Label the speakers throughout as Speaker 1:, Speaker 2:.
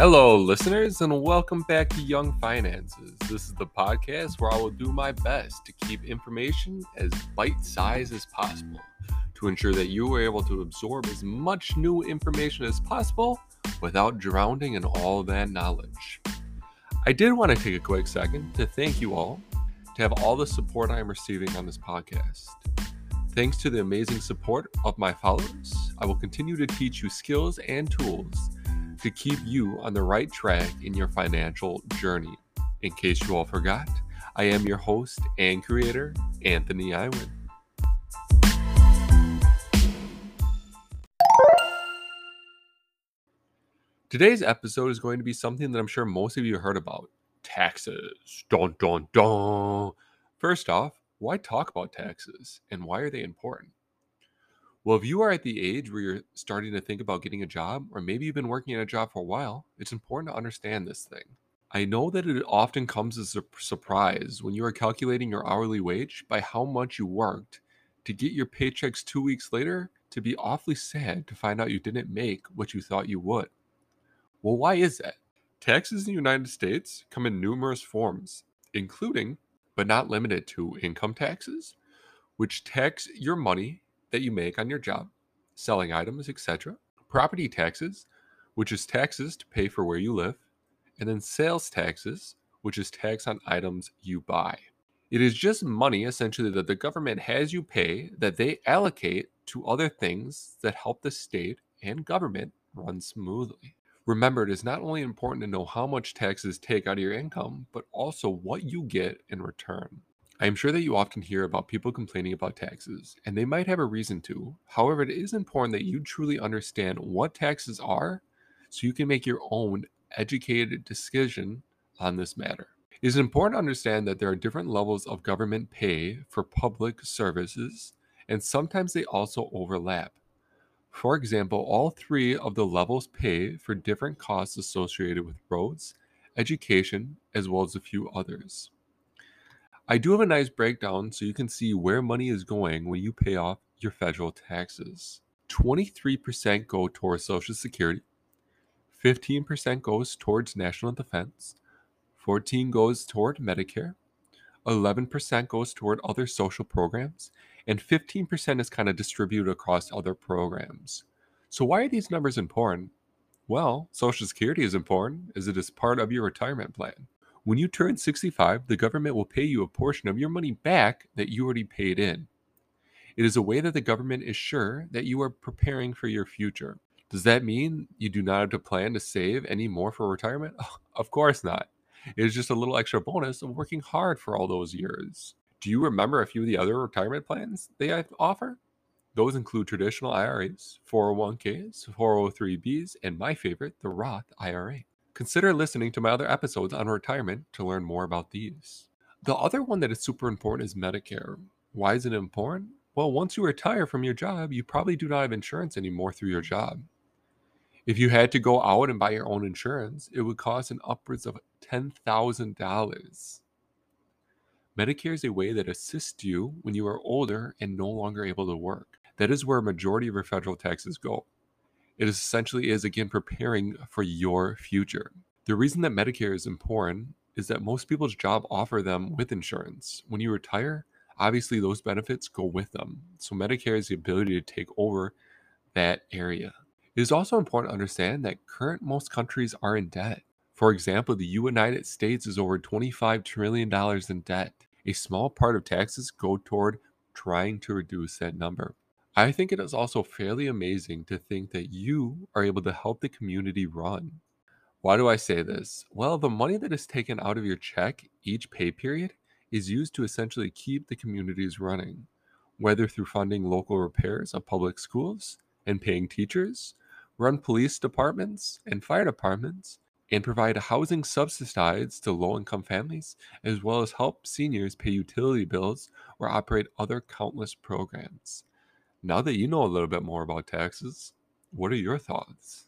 Speaker 1: Hello, listeners, and welcome back to Young Finances. This is the podcast where I will do my best to keep information as bite sized as possible to ensure that you are able to absorb as much new information as possible without drowning in all that knowledge. I did want to take a quick second to thank you all to have all the support I am receiving on this podcast. Thanks to the amazing support of my followers, I will continue to teach you skills and tools to keep you on the right track in your financial journey. In case you all forgot, I am your host and creator, Anthony Iwin. Today's episode is going to be something that I'm sure most of you heard about taxes. Dun, dun, dun. First off, why talk about taxes and why are they important? Well, if you are at the age where you're starting to think about getting a job, or maybe you've been working at a job for a while, it's important to understand this thing. I know that it often comes as a surprise when you are calculating your hourly wage by how much you worked to get your paychecks two weeks later to be awfully sad to find out you didn't make what you thought you would. Well, why is that? Taxes in the United States come in numerous forms, including, but not limited to, income taxes, which tax your money that you make on your job, selling items, etc., property taxes, which is taxes to pay for where you live, and then sales taxes, which is tax on items you buy. It is just money essentially that the government has you pay that they allocate to other things that help the state and government run smoothly. Remember, it is not only important to know how much taxes take out of your income, but also what you get in return. I am sure that you often hear about people complaining about taxes, and they might have a reason to. However, it is important that you truly understand what taxes are so you can make your own educated decision on this matter. It is important to understand that there are different levels of government pay for public services, and sometimes they also overlap. For example, all three of the levels pay for different costs associated with roads, education, as well as a few others. I do have a nice breakdown so you can see where money is going when you pay off your federal taxes. 23% go towards Social Security, 15% goes towards national defense, 14 goes toward Medicare, 11% goes toward other social programs, and 15% is kind of distributed across other programs. So why are these numbers important? Well, Social Security is important as it is part of your retirement plan. When you turn 65, the government will pay you a portion of your money back that you already paid in. It is a way that the government is sure that you are preparing for your future. Does that mean you do not have to plan to save any more for retirement? Of course not. It is just a little extra bonus of working hard for all those years. Do you remember a few of the other retirement plans they offer? Those include traditional IRAs, 401ks, 403bs, and my favorite, the Roth IRA. Consider listening to my other episodes on retirement to learn more about these. The other one that is super important is Medicare. Why is it important? Well, once you retire from your job, you probably do not have insurance anymore through your job. If you had to go out and buy your own insurance, it would cost an upwards of $10,000. Medicare is a way that assists you when you are older and no longer able to work. That is where a majority of your federal taxes go. It essentially is, again, preparing for your future. The reason that Medicare is important is that most people's job offer them with insurance. When you retire, obviously those benefits go with them. So Medicare is the ability to take over that area. It is also important to understand that current most countries are in debt. For example, the United States is over $25 trillion in debt. A small part of taxes go toward trying to reduce that number. I think it is also fairly amazing to think that you are able to help the community run. Why do I say mm. this? Well, the money that is taken out of your check each pay period is used to essentially keep the communities running, whether through funding local repairs of public schools and paying teachers, run police departments and fire departments, and provide housing subsidized to low income families, as well as help seniors pay utility bills or operate other countless programs. Now that you know a little bit more about taxes, what are your thoughts?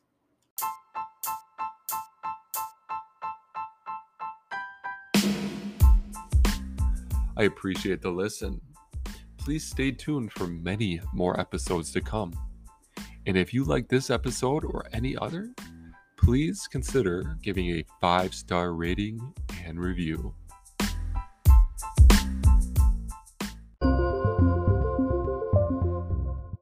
Speaker 1: I appreciate the listen. Please stay tuned for many more episodes to come. And if you like this episode or any other, please consider giving a five star rating and review.